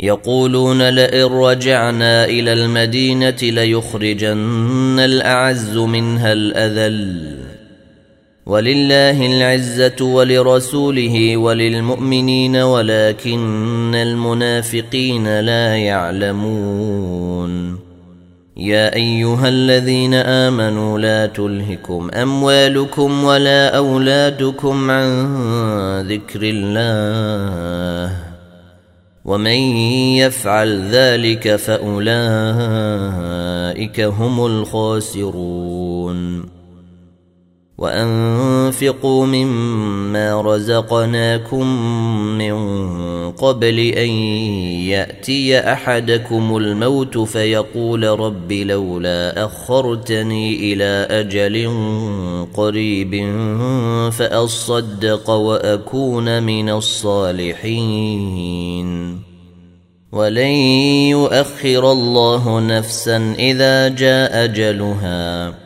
يقولون لئن رجعنا إلى المدينة ليخرجن الأعز منها الأذل. ولله العزة ولرسوله وللمؤمنين ولكن المنافقين لا يعلمون. يا أيها الذين آمنوا لا تلهكم أموالكم ولا أولادكم عن ذكر الله. ومن يفعل ذلك فاولئك هم الخاسرون وأنفقوا مما رزقناكم من قبل أن يأتي أحدكم الموت فيقول رب لولا أخرتني إلى أجل قريب فأصدق وأكون من الصالحين. ولن يؤخر الله نفسا إذا جاء أجلها.